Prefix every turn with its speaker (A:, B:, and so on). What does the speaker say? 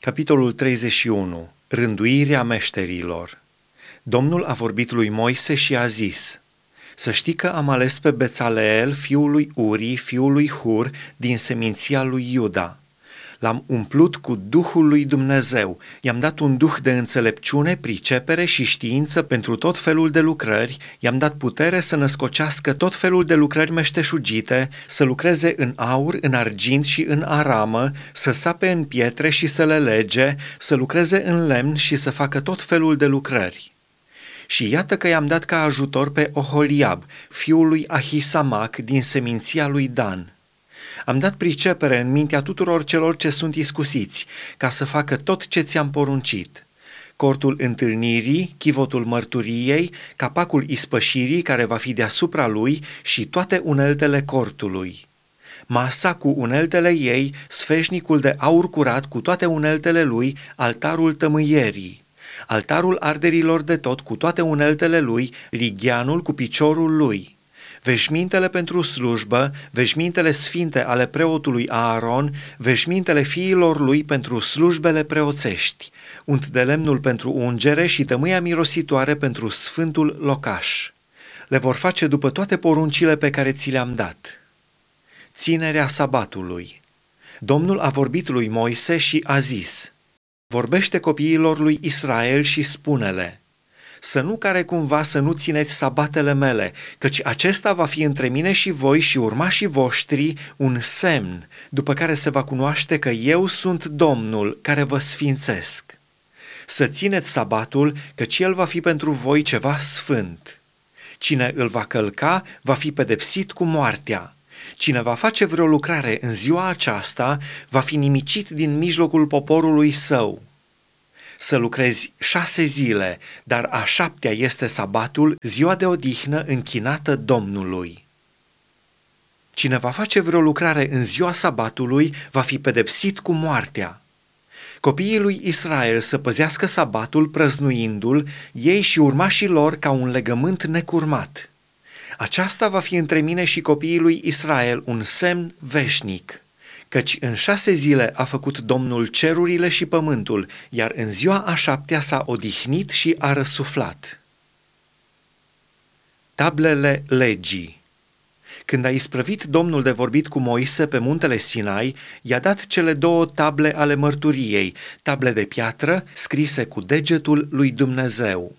A: Capitolul 31. Rânduirea meșterilor. Domnul a vorbit lui Moise și a zis, Să știi că am ales pe Bețaleel, fiul lui Uri, fiul lui Hur, din seminția lui Iuda, L-am umplut cu Duhul lui Dumnezeu, i-am dat un duh de înțelepciune, pricepere și știință pentru tot felul de lucrări, i-am dat putere să născocească tot felul de lucrări meșteșugite, să lucreze în aur, în argint și în aramă, să sape în pietre și să le lege, să lucreze în lemn și să facă tot felul de lucrări. Și iată că i-am dat ca ajutor pe Oholiab, fiul lui Ahisamac din seminția lui Dan – am dat pricepere în mintea tuturor celor ce sunt iscusiți, ca să facă tot ce ți-am poruncit. Cortul întâlnirii, chivotul mărturiei, capacul ispășirii care va fi deasupra lui și toate uneltele cortului. Masa cu uneltele ei, sfeșnicul de aur curat cu toate uneltele lui, altarul tămâierii altarul arderilor de tot cu toate uneltele lui, ligheanul cu piciorul lui, veșmintele pentru slujbă, veșmintele sfinte ale preotului Aaron, veșmintele fiilor lui pentru slujbele preoțești, unt de lemnul pentru ungere și tămâia mirositoare pentru sfântul locaș. Le vor face după toate poruncile pe care ți le-am dat. Ținerea sabatului. Domnul a vorbit lui Moise și a zis, Vorbește copiilor lui Israel și spune-le, să nu care cumva să nu țineți sabatele mele, căci acesta va fi între mine și voi și urmașii voștri un semn, după care se va cunoaște că eu sunt Domnul care vă sfințesc. Să țineți sabatul, căci el va fi pentru voi ceva sfânt. Cine îl va călca va fi pedepsit cu moartea. Cine va face vreo lucrare în ziua aceasta va fi nimicit din mijlocul poporului său să lucrezi șase zile, dar a șaptea este sabatul, ziua de odihnă închinată Domnului. Cine va face vreo lucrare în ziua sabatului va fi pedepsit cu moartea. Copiii lui Israel să păzească sabatul prăznuindu-l, ei și urmașii lor ca un legământ necurmat. Aceasta va fi între mine și copiii lui Israel un semn veșnic căci în șase zile a făcut Domnul cerurile și pământul, iar în ziua a șaptea s-a odihnit și a răsuflat. Tablele legii când a isprăvit Domnul de vorbit cu Moise pe muntele Sinai, i-a dat cele două table ale mărturiei, table de piatră scrise cu degetul lui Dumnezeu.